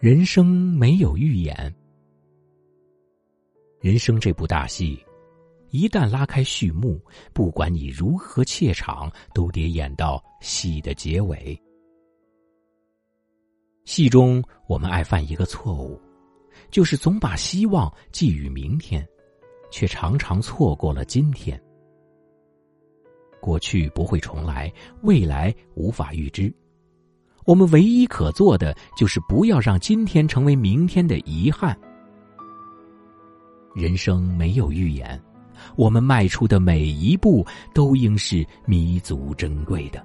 人生没有预演，人生这部大戏，一旦拉开序幕，不管你如何怯场，都得演到戏的结尾。戏中，我们爱犯一个错误，就是总把希望寄予明天，却常常错过了今天。过去不会重来，未来无法预知。我们唯一可做的，就是不要让今天成为明天的遗憾。人生没有预言，我们迈出的每一步都应是弥足珍贵的。